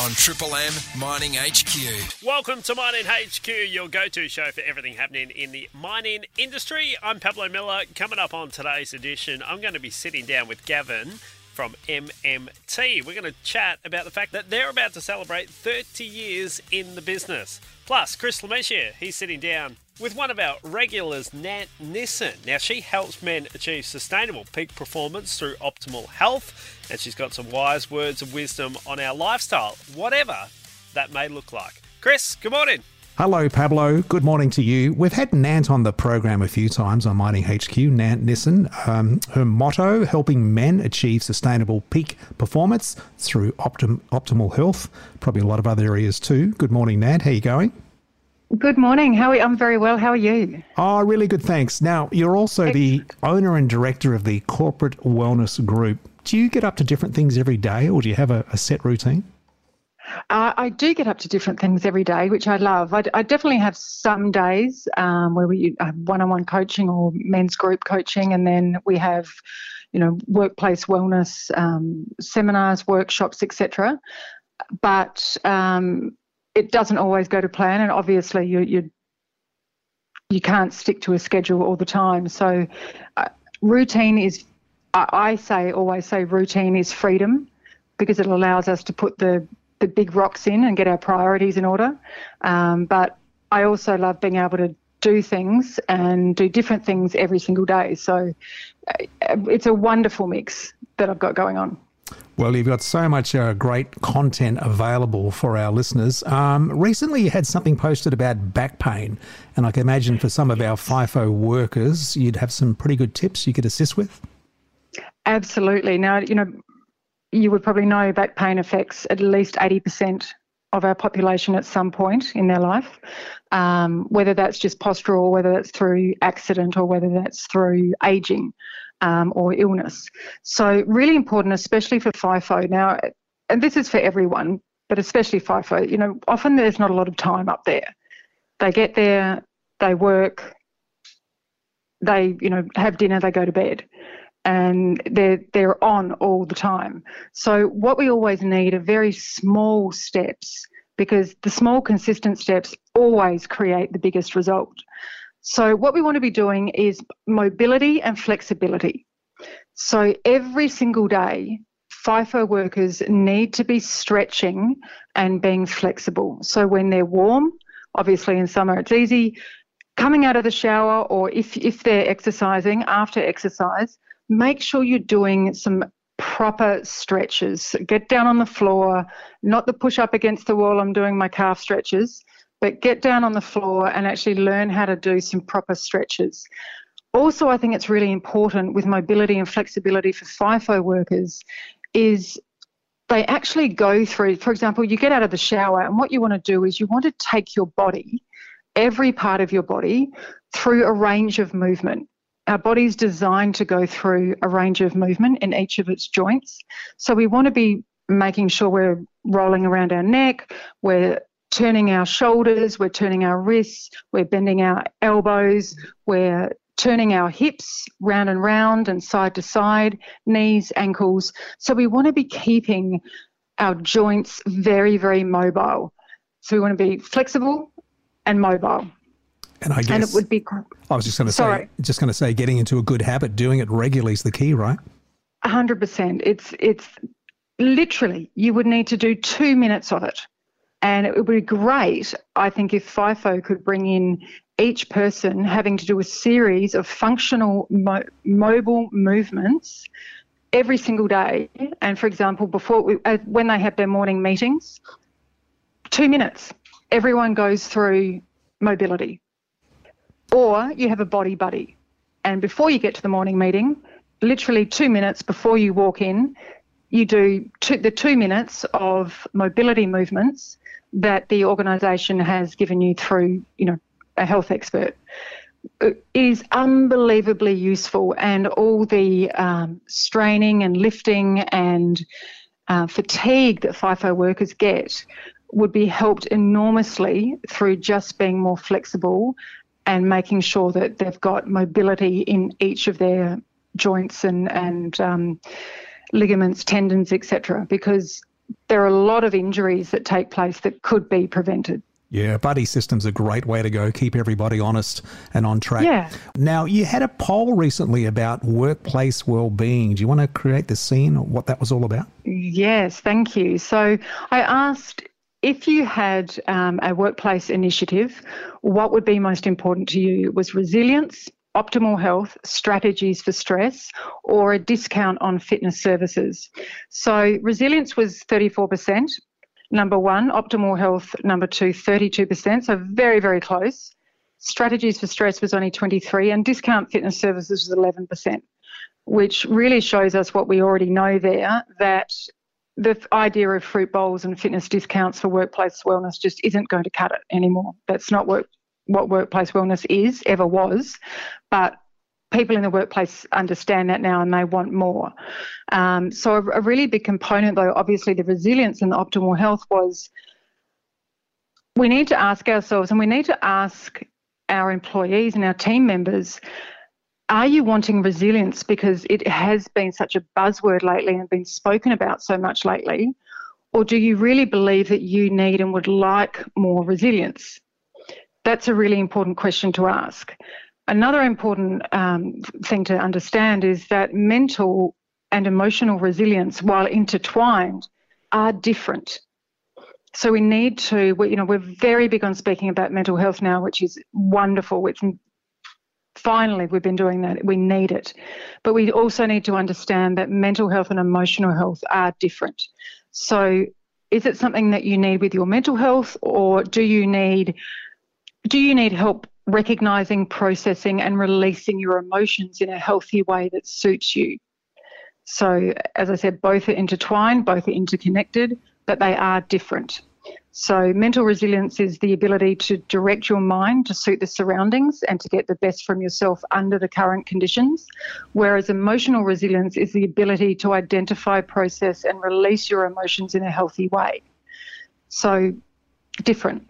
on Triple M Mining HQ. Welcome to Mining HQ, your go to show for everything happening in the mining industry. I'm Pablo Miller. Coming up on today's edition, I'm going to be sitting down with Gavin from MMT. We're going to chat about the fact that they're about to celebrate 30 years in the business. Plus, Chris Lemessier, he's sitting down with one of our regulars, Nant Nissen. Now, she helps men achieve sustainable peak performance through optimal health, and she's got some wise words of wisdom on our lifestyle, whatever that may look like. Chris, good morning. Hello, Pablo. Good morning to you. We've had Nant on the program a few times on Mining HQ, Nant Nissen. Um, her motto, helping men achieve sustainable peak performance through optim- optimal health. Probably a lot of other areas too. Good morning, Nant. How are you going? Good morning. How are you? I'm very well. How are you? Oh, really good. Thanks. Now, you're also the owner and director of the Corporate Wellness Group. Do you get up to different things every day or do you have a, a set routine? Uh, I do get up to different things every day, which I love. I, I definitely have some days um, where we have one-on-one coaching or men's group coaching, and then we have, you know, workplace wellness um, seminars, workshops, etc. But um, it doesn't always go to plan, and obviously you you you can't stick to a schedule all the time. So uh, routine is, I, I say always say routine is freedom because it allows us to put the the big rocks in and get our priorities in order. Um, but I also love being able to do things and do different things every single day. So uh, it's a wonderful mix that I've got going on. Well, you've got so much uh, great content available for our listeners. Um, recently, you had something posted about back pain, and I can imagine for some of our FIFO workers, you'd have some pretty good tips you could assist with. Absolutely. Now, you know, you would probably know back pain affects at least 80% of our population at some point in their life, um, whether that's just postural, whether that's through accident, or whether that's through aging um, or illness. So, really important, especially for FIFO. Now, and this is for everyone, but especially FIFO, you know, often there's not a lot of time up there. They get there, they work, they, you know, have dinner, they go to bed. And they're they're on all the time. So what we always need are very small steps because the small consistent steps always create the biggest result. So, what we want to be doing is mobility and flexibility. So, every single day, FIFO workers need to be stretching and being flexible. So, when they're warm, obviously in summer it's easy, coming out of the shower or if, if they're exercising after exercise, make sure you're doing some proper stretches. Get down on the floor, not the push up against the wall, I'm doing my calf stretches but get down on the floor and actually learn how to do some proper stretches. Also, I think it's really important with mobility and flexibility for FIFO workers is they actually go through, for example, you get out of the shower and what you want to do is you want to take your body, every part of your body, through a range of movement. Our body's designed to go through a range of movement in each of its joints. So we want to be making sure we're rolling around our neck, we're turning our shoulders, we're turning our wrists, we're bending our elbows, we're turning our hips round and round and side to side, knees, ankles. So we want to be keeping our joints very, very mobile. So we want to be flexible and mobile. And I guess and it would be. I was just going to say, just going to say, getting into a good habit, doing it regularly is the key, right? hundred percent. It's it's literally you would need to do two minutes of it and it would be great, I think, if FIFO could bring in each person having to do a series of functional mo- mobile movements every single day. And for example, before we, uh, when they have their morning meetings, two minutes, everyone goes through mobility. Or you have a body buddy. And before you get to the morning meeting, literally two minutes before you walk in, you do two, the two minutes of mobility movements that the organisation has given you through, you know, a health expert is unbelievably useful, and all the um, straining and lifting and uh, fatigue that FIFO workers get would be helped enormously through just being more flexible and making sure that they've got mobility in each of their joints and and um, ligaments, tendons, etc. Because there are a lot of injuries that take place that could be prevented. Yeah, buddy system's a great way to go. Keep everybody honest and on track. Yeah. Now, you had a poll recently about workplace well-being. Do you want to create the scene what that was all about? Yes, thank you. So I asked if you had um, a workplace initiative, what would be most important to you? It was resilience, optimal health, strategies for stress, or a discount on fitness services. So resilience was 34%, number one, optimal health, number two, 32%, so very, very close. Strategies for stress was only 23 and discount fitness services was 11%, which really shows us what we already know there that the idea of fruit bowls and fitness discounts for workplace wellness just isn't going to cut it anymore. That's not what, what workplace wellness is, ever was. But people in the workplace understand that now and they want more. Um, so, a, a, really big component, though, obviously, the resilience and the optimal health was we need to ask ourselves and we need to ask our employees and our team members are you wanting resilience because it has been such a buzzword lately and been spoken about so much lately? Or do you really believe that you need and would like more resilience? That's a really important question to ask. Another important um, thing to understand is that mental and emotional resilience, while intertwined, are different. So we need to, you know, we're very big on speaking about mental health now, which is wonderful. It's finally we've been doing that. We need it. But we also need to understand that mental health and emotional health are different. So is it something that you need with your mental health or do you need do you need help recognizing, processing, and releasing your emotions in a healthy way that suits you. So, as I said, both are intertwined, both are interconnected, but they are different. So, mental resilience is the ability to direct your mind to suit the surroundings and to get the best from yourself under the current conditions. Whereas emotional resilience is the ability to identify, process, and release your emotions in a healthy way. So, different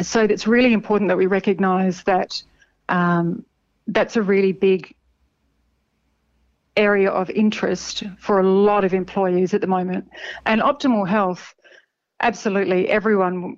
so it's really important that we recognise that um, that's a really big area of interest for a lot of employees at the moment. And optimal health, absolutely, everyone,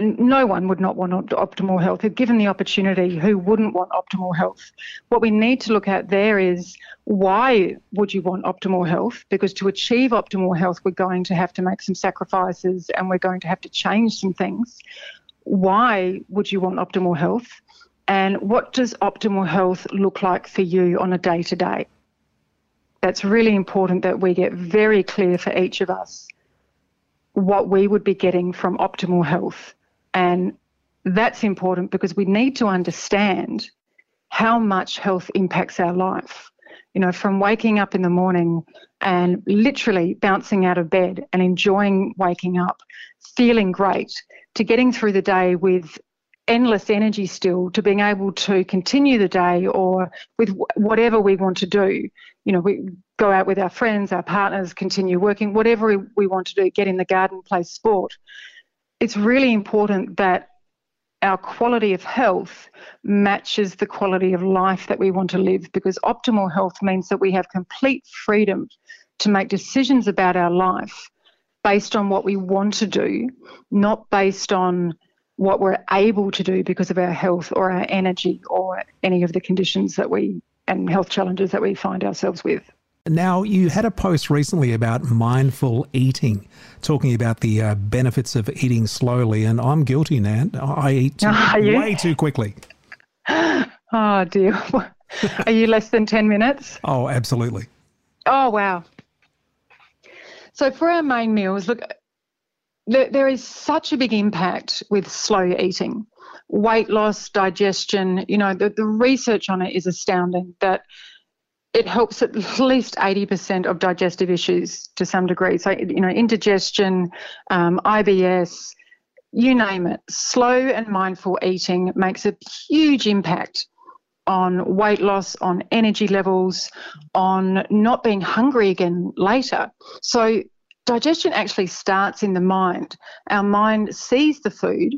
no one would not want optimal health. If given the opportunity, who wouldn't want optimal health? What we need to look at there is why would you want optimal health? Because to achieve optimal health, we're going to have to make some sacrifices and we're going to have to change some things why would you want optimal health? And what does optimal health look like for you on a day to day? That's really important that we get very clear for each of us what we would be getting from optimal health. And that's important because we need to understand how much health impacts our life. You know, from waking up in the morning and literally bouncing out of bed and enjoying waking up, feeling great, to getting through the day with endless energy still to being able to continue the day or with whatever we want to do. You know, we go out with our friends, our partners, continue working, whatever we want to do, get in the garden, play sport. It's really important that our quality of health matches the quality of life that we want to live because optimal health means that we have complete freedom to make decisions about our life based on what we want to do, not based on what we're able to do because of our health or our energy or any of the conditions that we and health challenges that we find ourselves with. Now, you had a post recently about mindful eating, talking about the uh, benefits of eating slowly, and I'm guilty, Nan. I eat too, way too quickly. Oh, dear. Are you less than 10 minutes? Oh, absolutely. Oh, wow. So for our main meals, look, there, there is such a big impact with slow eating. Weight loss, digestion, you know, the, the research on it is astounding that it helps at least 80% of digestive issues to some degree. So, you know, indigestion, um, IBS, you name it. Slow and mindful eating makes a huge impact on weight loss, on energy levels, on not being hungry again later. So, digestion actually starts in the mind. Our mind sees the food,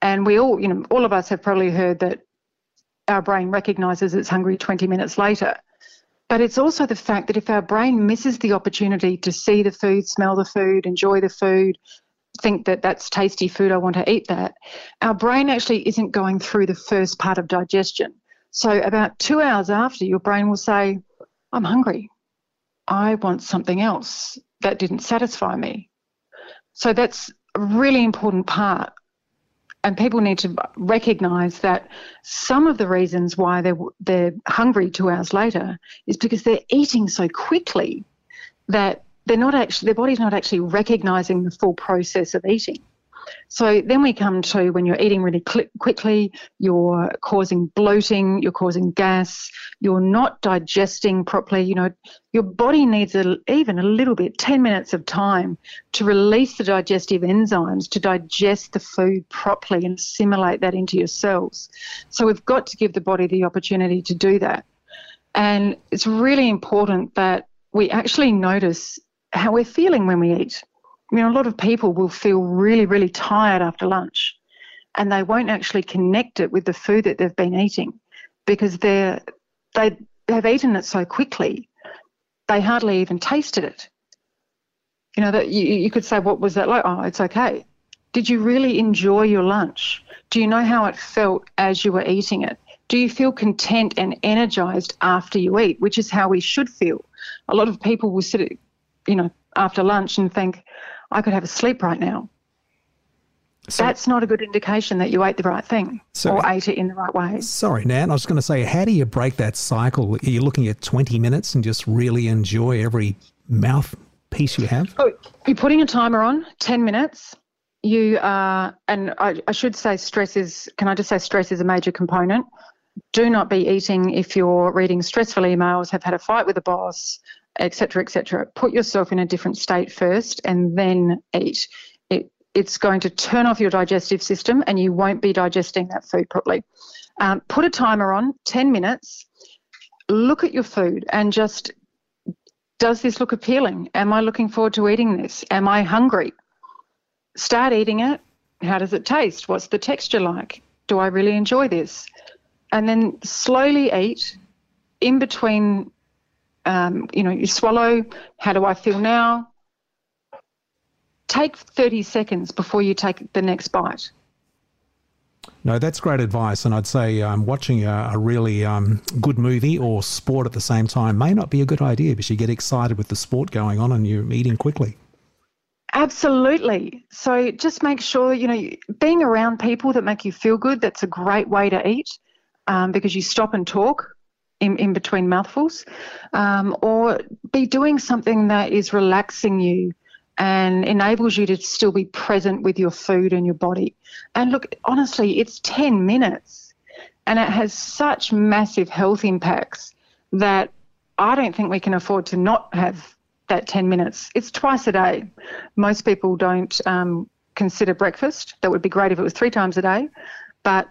and we all, you know, all of us have probably heard that our brain recognizes it's hungry 20 minutes later. But it's also the fact that if our brain misses the opportunity to see the food, smell the food, enjoy the food, think that that's tasty food, I want to eat that, our brain actually isn't going through the first part of digestion. So, about two hours after, your brain will say, I'm hungry. I want something else that didn't satisfy me. So, that's a really important part and people need to recognize that some of the reasons why they're, they're hungry two hours later is because they're eating so quickly that they're not actually their body's not actually recognizing the full process of eating so then we come to when you're eating really cl- quickly, you're causing bloating, you're causing gas, you're not digesting properly. You know, your body needs a, even a little bit, 10 minutes of time to release the digestive enzymes to digest the food properly and assimilate that into your cells. So we've got to give the body the opportunity to do that. And it's really important that we actually notice how we're feeling when we eat. You know, a lot of people will feel really, really tired after lunch and they won't actually connect it with the food that they've been eating because they're, they have eaten it so quickly, they hardly even tasted it. You know, that you, you could say, what was that like? Oh, it's okay. Did you really enjoy your lunch? Do you know how it felt as you were eating it? Do you feel content and energized after you eat, which is how we should feel? A lot of people will sit, you know, after lunch and think, I could have a sleep right now. So, That's not a good indication that you ate the right thing so, or ate it in the right way. Sorry, Nan. I was going to say, how do you break that cycle? Are you looking at 20 minutes and just really enjoy every mouth piece you have? Oh, you're putting a timer on, 10 minutes. You are, and I, I should say, stress is, can I just say, stress is a major component. Do not be eating if you're reading stressful emails, have had a fight with a boss, etc., etc. Put yourself in a different state first and then eat. It, it's going to turn off your digestive system and you won't be digesting that food properly. Um, put a timer on, 10 minutes. Look at your food and just does this look appealing? Am I looking forward to eating this? Am I hungry? Start eating it. How does it taste? What's the texture like? Do I really enjoy this? And then slowly eat in between um, you know, you swallow, how do I feel now? Take 30 seconds before you take the next bite. No, that's great advice. And I'd say um, watching a, a really um, good movie or sport at the same time may not be a good idea because you get excited with the sport going on and you're eating quickly. Absolutely. So just make sure, you know, being around people that make you feel good, that's a great way to eat um, because you stop and talk in, in between mouthfuls, um, or be doing something that is relaxing you and enables you to still be present with your food and your body. And look, honestly, it's 10 minutes and it has such massive health impacts that I don't think we can afford to not have that 10 minutes. It's twice a day. Most people don't um, consider breakfast. That would be great if it was three times a day. But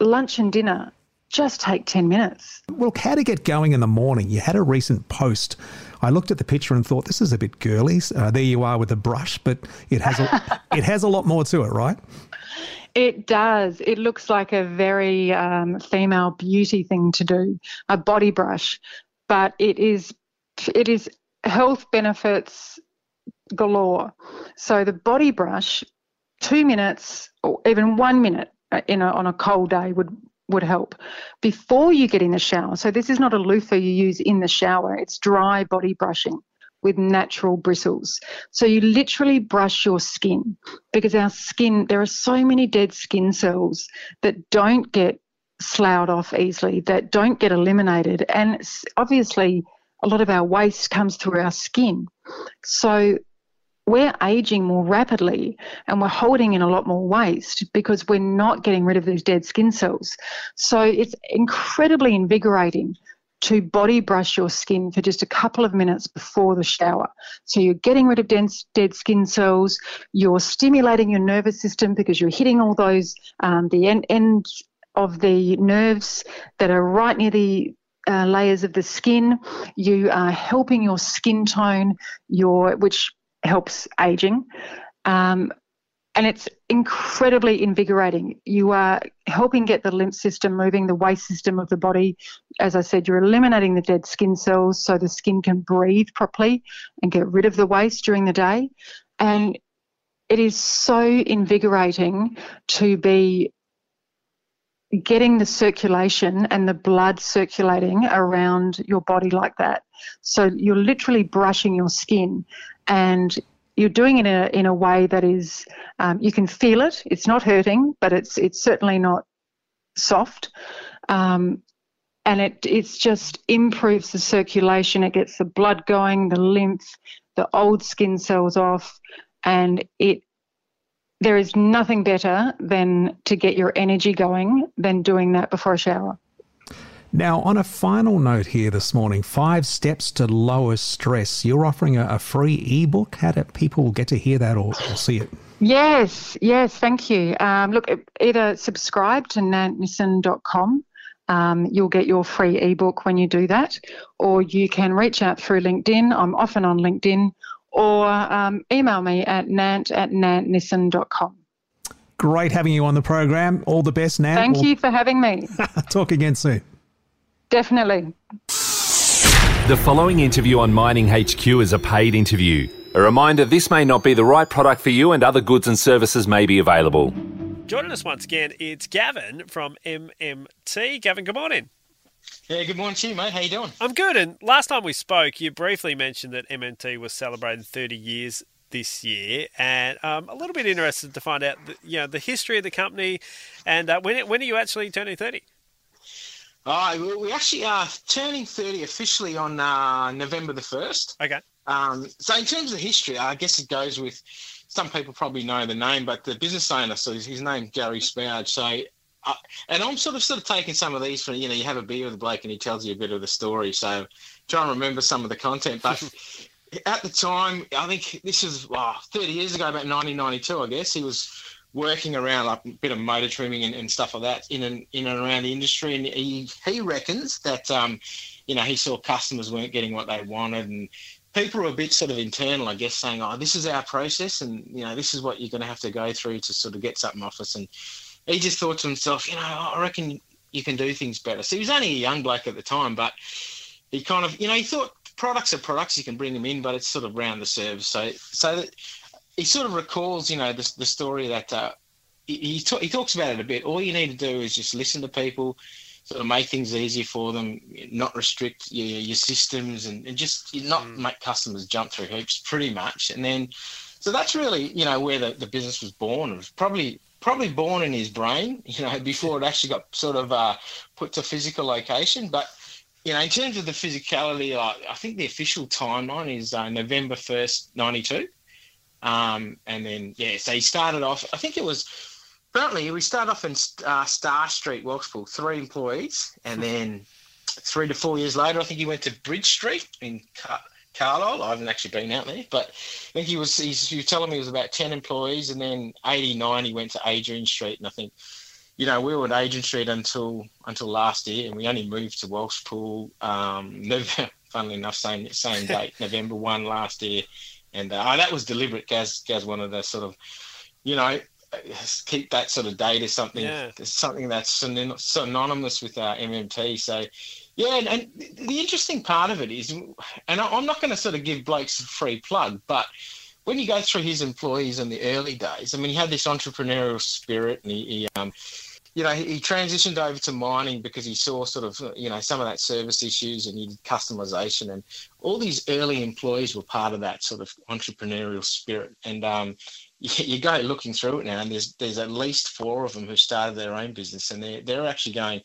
lunch and dinner just take 10 minutes. Well, how to get going in the morning? You had a recent post. I looked at the picture and thought, this is a bit girly. Uh, there you are with the brush, but it has a, it has a lot more to it, right? It does. It looks like a very um, female beauty thing to do, a body brush, but it is it is health benefits galore. So the body brush, two minutes or even one minute uh, in a, on a cold day would would help before you get in the shower. So this is not a loofah you use in the shower. It's dry body brushing with natural bristles. So you literally brush your skin because our skin, there are so many dead skin cells that don't get sloughed off easily, that don't get eliminated. And obviously, a lot of our waste comes through our skin. So we're aging more rapidly and we're holding in a lot more waste because we're not getting rid of these dead skin cells. So it's incredibly invigorating to body brush your skin for just a couple of minutes before the shower. So you're getting rid of dense, dead skin cells, you're stimulating your nervous system because you're hitting all those, um, the end, end of the nerves that are right near the uh, layers of the skin. You are helping your skin tone, your which helps aging. Um, and it's incredibly invigorating. You are helping get the lymph system moving, the waste system of the body. As I said, you're eliminating the dead skin cells so the skin can breathe properly and get rid of the waste during the day. And it is so invigorating to be getting the circulation and the blood circulating around your body like that. So you're literally brushing your skin and you're doing it in a, in a way that is um, you can feel it. It's not hurting, but it's it's certainly not soft. Um, and it it's just improves the circulation. It gets the blood going, the lymph, the old skin cells off, and it there is nothing better than to get your energy going than doing that before a shower. Now, on a final note here this morning, five steps to lower stress. You're offering a, a free ebook. How do people will get to hear that or, or see it? Yes, yes, thank you. Um, look, either subscribe to nantnissen.com. Um, you'll get your free ebook when you do that, or you can reach out through LinkedIn. I'm often on LinkedIn, or um, email me at nant at nantnissen.com. Great having you on the program. All the best, Nant. Thank we'll you for having me. talk again soon. Definitely. The following interview on Mining HQ is a paid interview. A reminder this may not be the right product for you and other goods and services may be available. Joining us once again, it's Gavin from MMT. Gavin, good morning. Yeah, good morning to you, mate. How you doing? I'm good. And last time we spoke, you briefly mentioned that MMT was celebrating 30 years this year, and I'm um, a little bit interested to find out, the, you know, the history of the company, and uh, when when are you actually turning 30? Oh, we actually are turning 30 officially on uh, November the 1st. Okay. Um, so, in terms of history, I guess it goes with some people probably know the name, but the business owner, so his name Gary Spouge. So, uh, and I'm sort of sort of taking some of these from you know you have a beer with a bloke and he tells you a bit of the story. So, try and remember some of the content. But at the time, I think this is 30 years ago, about 1992, I guess he was working around like a bit of motor trimming and, and stuff like that in and in and around the industry, and he he reckons that um, you know he saw customers weren't getting what they wanted, and people were a bit sort of internal, I guess, saying, "Oh, this is our process, and you know this is what you're going to have to go through to sort of get something off us." And he just thought to himself, you know, I reckon you can do things better. So he was only a young bloke at the time, but he kind of, you know, he thought products are products, you can bring them in, but it's sort of round the service. So, so that he sort of recalls, you know, the, the story that uh, he, he, t- he, talks about it a bit. All you need to do is just listen to people, sort of make things easier for them, not restrict your, your systems, and, and just not mm. make customers jump through hoops, pretty much. And then, so that's really, you know, where the, the business was born. It was probably probably born in his brain, you know, before it actually got sort of uh, put to physical location. But you know, in terms of the physicality, uh, I think the official timeline is uh, November first, ninety two. Um, and then, yeah, so he started off, I think it was, apparently we started off in uh, Star Street, Welshpool, three employees. And then three to four years later, I think he went to Bridge Street in Car- Carlisle. I haven't actually been out there, but I think he was, he's, he was telling me it was about 10 employees. And then 89, he went to Adrian Street. And I think, you know, we were at Adrian Street until until last year, and we only moved to Welshpool. Um, November, funnily enough, same same date, November one last year, and uh, oh, that was deliberate. Gaz Gaz wanted to sort of, you know, keep that sort of date as something yeah. something that's synonymous with our MMT. So, yeah, and, and, the interesting part of it is, and I'm not going to sort of give blokes a free plug, but when you go through his employees in the early days, I mean, he had this entrepreneurial spirit, and he, he um, you know, he transitioned over to mining because he saw sort of, you know, some of that service issues and needed customization. And all these early employees were part of that sort of entrepreneurial spirit. And um, you, you, go looking through it now, and there's there's at least four of them who started their own business, and they're they're actually going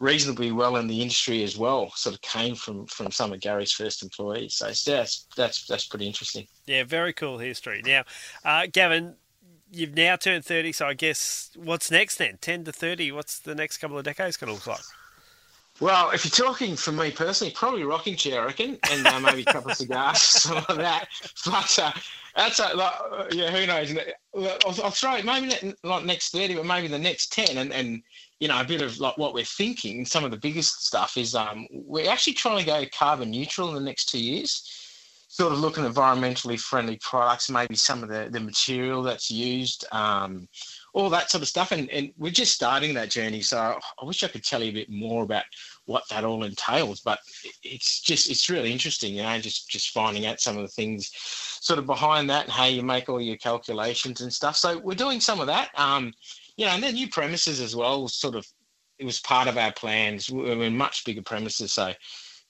reasonably well in the industry as well. Sort of came from from some of Gary's first employees. So that's that's that's pretty interesting. Yeah, very cool history. Now, uh, Gavin, you've now turned 30, so I guess what's next then? 10 to 30, what's the next couple of decades going to look like? Well, if you're talking for me personally, probably rocking chair, I reckon, and uh, maybe a couple of cigars, some of that. But uh, that's uh, like, uh, yeah, who knows? I'll, I'll throw it maybe not next 30, but maybe the next 10. And, and, you know, a bit of like what we're thinking, some of the biggest stuff is um, we're actually trying to go carbon neutral in the next two years. Sort of looking at environmentally friendly products, maybe some of the, the material that's used, um, all that sort of stuff. And, and we're just starting that journey. So I wish I could tell you a bit more about what that all entails, but it's just, it's really interesting, you know, just, just finding out some of the things sort of behind that and how you make all your calculations and stuff. So we're doing some of that. Um, you know, and then new premises as well, sort of, it was part of our plans. We're in much bigger premises. So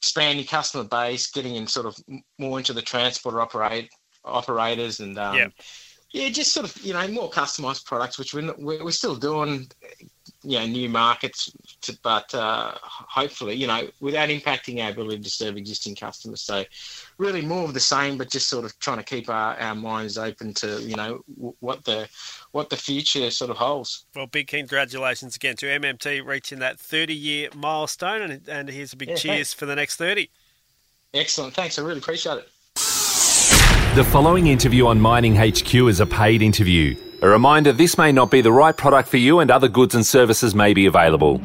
expanding customer base, getting in sort of more into the transporter operate operators, and um, Yep. yeah, just sort of you know more customized products, which we're not, we're, we're still doing. You know, new markets, to, but uh, hopefully, you know, without impacting our ability to serve existing customers. So, really, more of the same, but just sort of trying to keep our, our minds open to you know w- what the what the future sort of holds. Well, big congratulations again to MMT reaching that 30 year milestone, and, and here's a big Yeah, cheers thanks. for the next 30. Excellent, thanks. I really appreciate it. The following interview on Mining HQ is a paid interview. A reminder this may not be the right product for you and other goods and services may be available.